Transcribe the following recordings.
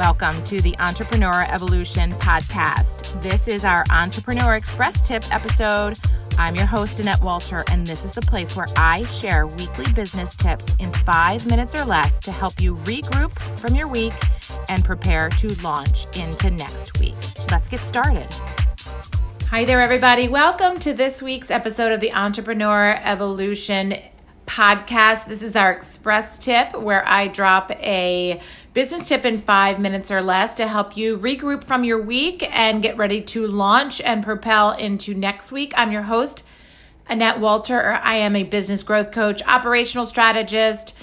Welcome to the Entrepreneur Evolution Podcast. This is our Entrepreneur Express Tip episode. I'm your host, Annette Walter, and this is the place where I share weekly business tips in five minutes or less to help you regroup from your week and prepare to launch into next week. Let's get started. Hi there, everybody. Welcome to this week's episode of the Entrepreneur Evolution podcast. This is our express tip where I drop a business tip in five minutes or less to help you regroup from your week and get ready to launch and propel into next week. I'm your host, Annette Walter. I am a business growth coach, operational strategist,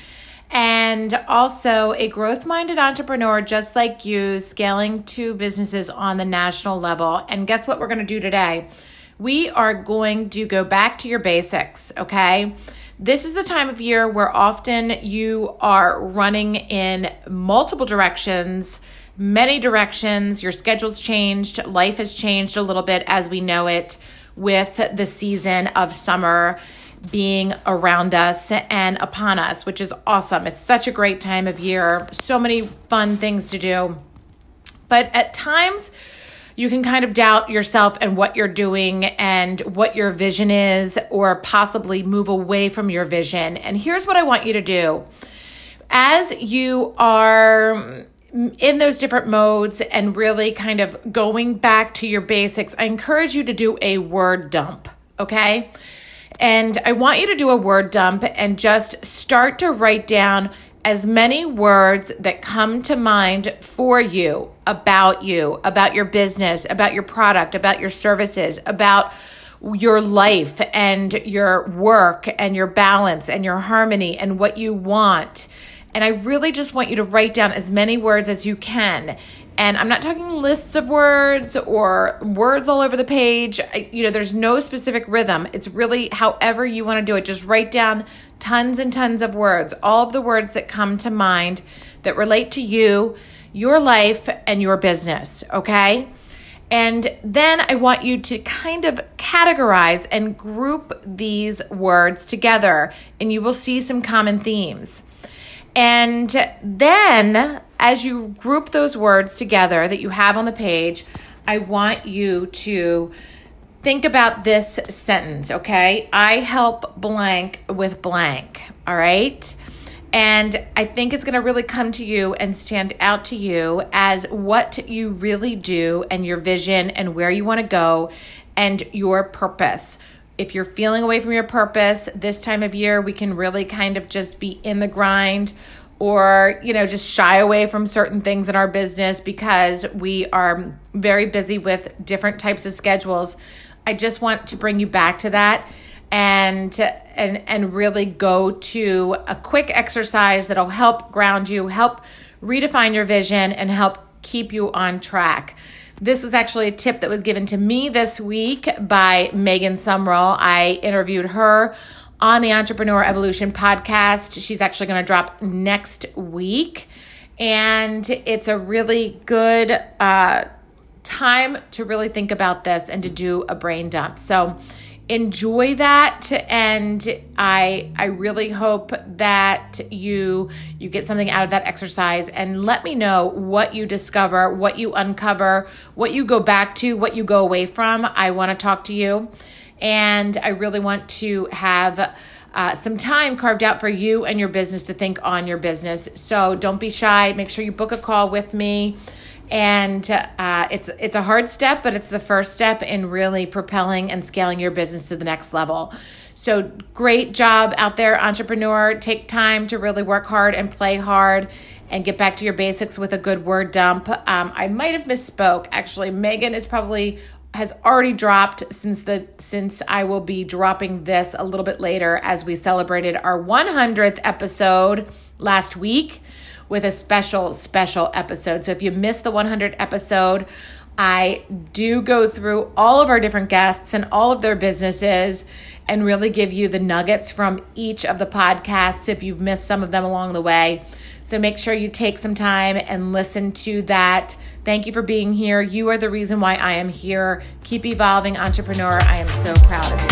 and also a growth minded entrepreneur just like you, scaling two businesses on the national level. And guess what we're going to do today? We are going to go back to your basics, okay? This is the time of year where often you are running in multiple directions, many directions. Your schedule's changed, life has changed a little bit as we know it with the season of summer being around us and upon us, which is awesome. It's such a great time of year, so many fun things to do. But at times, you can kind of doubt yourself and what you're doing and what your vision is, or possibly move away from your vision. And here's what I want you to do as you are in those different modes and really kind of going back to your basics, I encourage you to do a word dump, okay? And I want you to do a word dump and just start to write down as many words that come to mind for you about you, about your business, about your product, about your services, about your life and your work and your balance and your harmony and what you want. And I really just want you to write down as many words as you can. And I'm not talking lists of words or words all over the page. You know, there's no specific rhythm. It's really however you want to do it. Just write down tons and tons of words, all of the words that come to mind that relate to you, your life, and your business, okay? And then I want you to kind of categorize and group these words together, and you will see some common themes. And then, as you group those words together that you have on the page, I want you to think about this sentence, okay? I help blank with blank, all right? And I think it's going to really come to you and stand out to you as what you really do and your vision and where you want to go and your purpose. If you're feeling away from your purpose this time of year, we can really kind of just be in the grind or you know just shy away from certain things in our business because we are very busy with different types of schedules. I just want to bring you back to that and and and really go to a quick exercise that'll help ground you, help redefine your vision and help keep you on track. This was actually a tip that was given to me this week by Megan Sumrell. I interviewed her on the Entrepreneur Evolution podcast. She's actually going to drop next week. And it's a really good uh, time to really think about this and to do a brain dump. So enjoy that and I I really hope that you you get something out of that exercise and let me know what you discover, what you uncover, what you go back to, what you go away from. I want to talk to you and I really want to have uh, some time carved out for you and your business to think on your business. So don't be shy. Make sure you book a call with me and uh, it's it's a hard step, but it's the first step in really propelling and scaling your business to the next level. So great job out there, entrepreneur. Take time to really work hard and play hard, and get back to your basics with a good word dump. Um, I might have misspoke. Actually, Megan is probably has already dropped since the since I will be dropping this a little bit later as we celebrated our 100th episode last week with a special, special episode. So if you missed the 100 episode, I do go through all of our different guests and all of their businesses and really give you the nuggets from each of the podcasts if you've missed some of them along the way. So make sure you take some time and listen to that. Thank you for being here. You are the reason why I am here. Keep evolving, entrepreneur. I am so proud of you.